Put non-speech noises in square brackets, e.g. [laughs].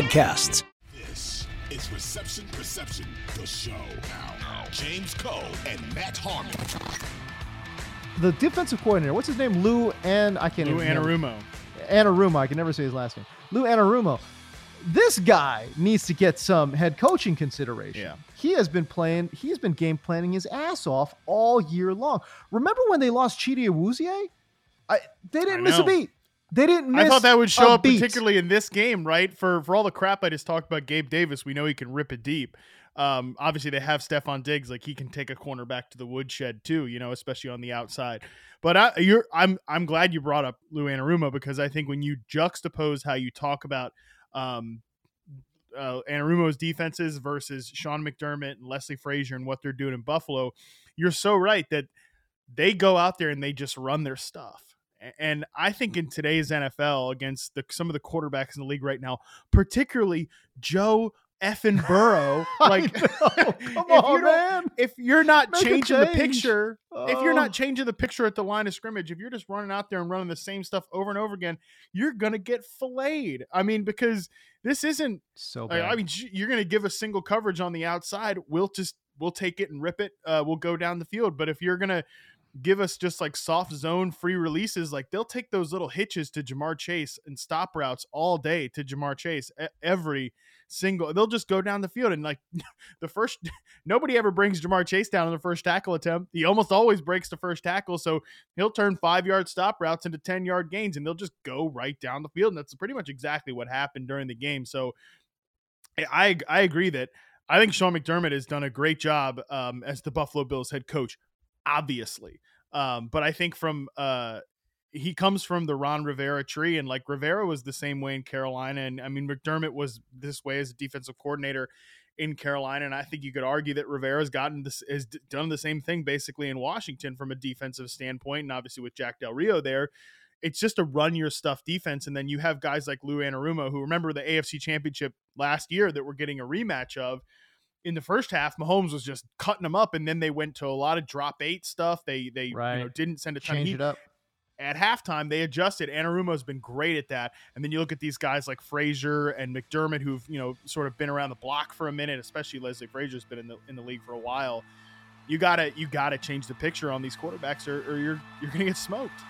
podcasts. This is Reception Perception, the show. Now, James Koh and Matt Harmon. The defensive coordinator, what's his name? Lou and I can't Lou even Anarumo. Anarumo. I can never say his last name. Lou Anarumo. This guy needs to get some head coaching consideration. Yeah. He has been playing, he has been game planning his ass off all year long. Remember when they lost Chidi Awuzie? I they didn't I miss a beat. They didn't miss I thought that would show up beat. particularly in this game, right? For for all the crap I just talked about Gabe Davis, we know he can rip it deep. Um, obviously they have Stefon Diggs, like he can take a corner back to the woodshed too, you know, especially on the outside. But I, you're, I'm, I'm glad you brought up Lou Anarumo because I think when you juxtapose how you talk about um, uh, Anarumo's defenses versus Sean McDermott and Leslie Frazier and what they're doing in Buffalo, you're so right that they go out there and they just run their stuff. And I think in today's NFL, against the, some of the quarterbacks in the league right now, particularly Joe effing Burrow, [laughs] like know. [laughs] Come if on, man. If you're not Make changing the change. picture, if you're Oh. not changing the picture at the line of scrimmage, if you're just running out there and running the same stuff over and over again, you're gonna get filleted. I mean, because this isn't So I, bad. I mean, you're going to give a single coverage on the outside. We'll just we'll take it and rip it. Uh, we'll go down the field. But if you're going to give us just like soft zone free releases, like they'll take those little hitches to Ja'Marr Chase and stop routes all day to Ja'Marr Chase every single. They'll just go down the field and like [laughs] the first. [laughs] Nobody ever brings Ja'Marr Chase down on the first tackle attempt. He almost always breaks the first tackle, so he'll turn five yard stop routes into ten yard gains, and they'll just go right down the field. And that's pretty much exactly what happened during the game. So I I agree that I think Sean McDermott has done a great job um, as the Buffalo Bills head coach, obviously. Um, but I think from uh, he comes from the Ron Rivera tree, and like Rivera was the same way in Carolina, and I mean McDermott was this way as a defensive coordinator in Carolina, and I think you could argue that Rivera's gotten this has done the same thing basically in Washington from a defensive standpoint, and obviously with Jack Del Rio there. It's just a run your stuff defense, and then you have guys like Lou Anarumo, who remember the AFC Championship last year that we're getting a rematch of. In the first half, Mahomes was just cutting them up, and then they went to a lot of drop eight stuff. They they you know, didn't send a ton. Change He- it up. at halftime they adjusted. Anarumo's been great at that. And then you look at these guys like Frazier and McDermott who've, you know, sort of been around the block for a minute, especially Leslie Frazier's been in the in the league for a while. You gotta you gotta change the picture on these quarterbacks or, or you're you're gonna get smoked.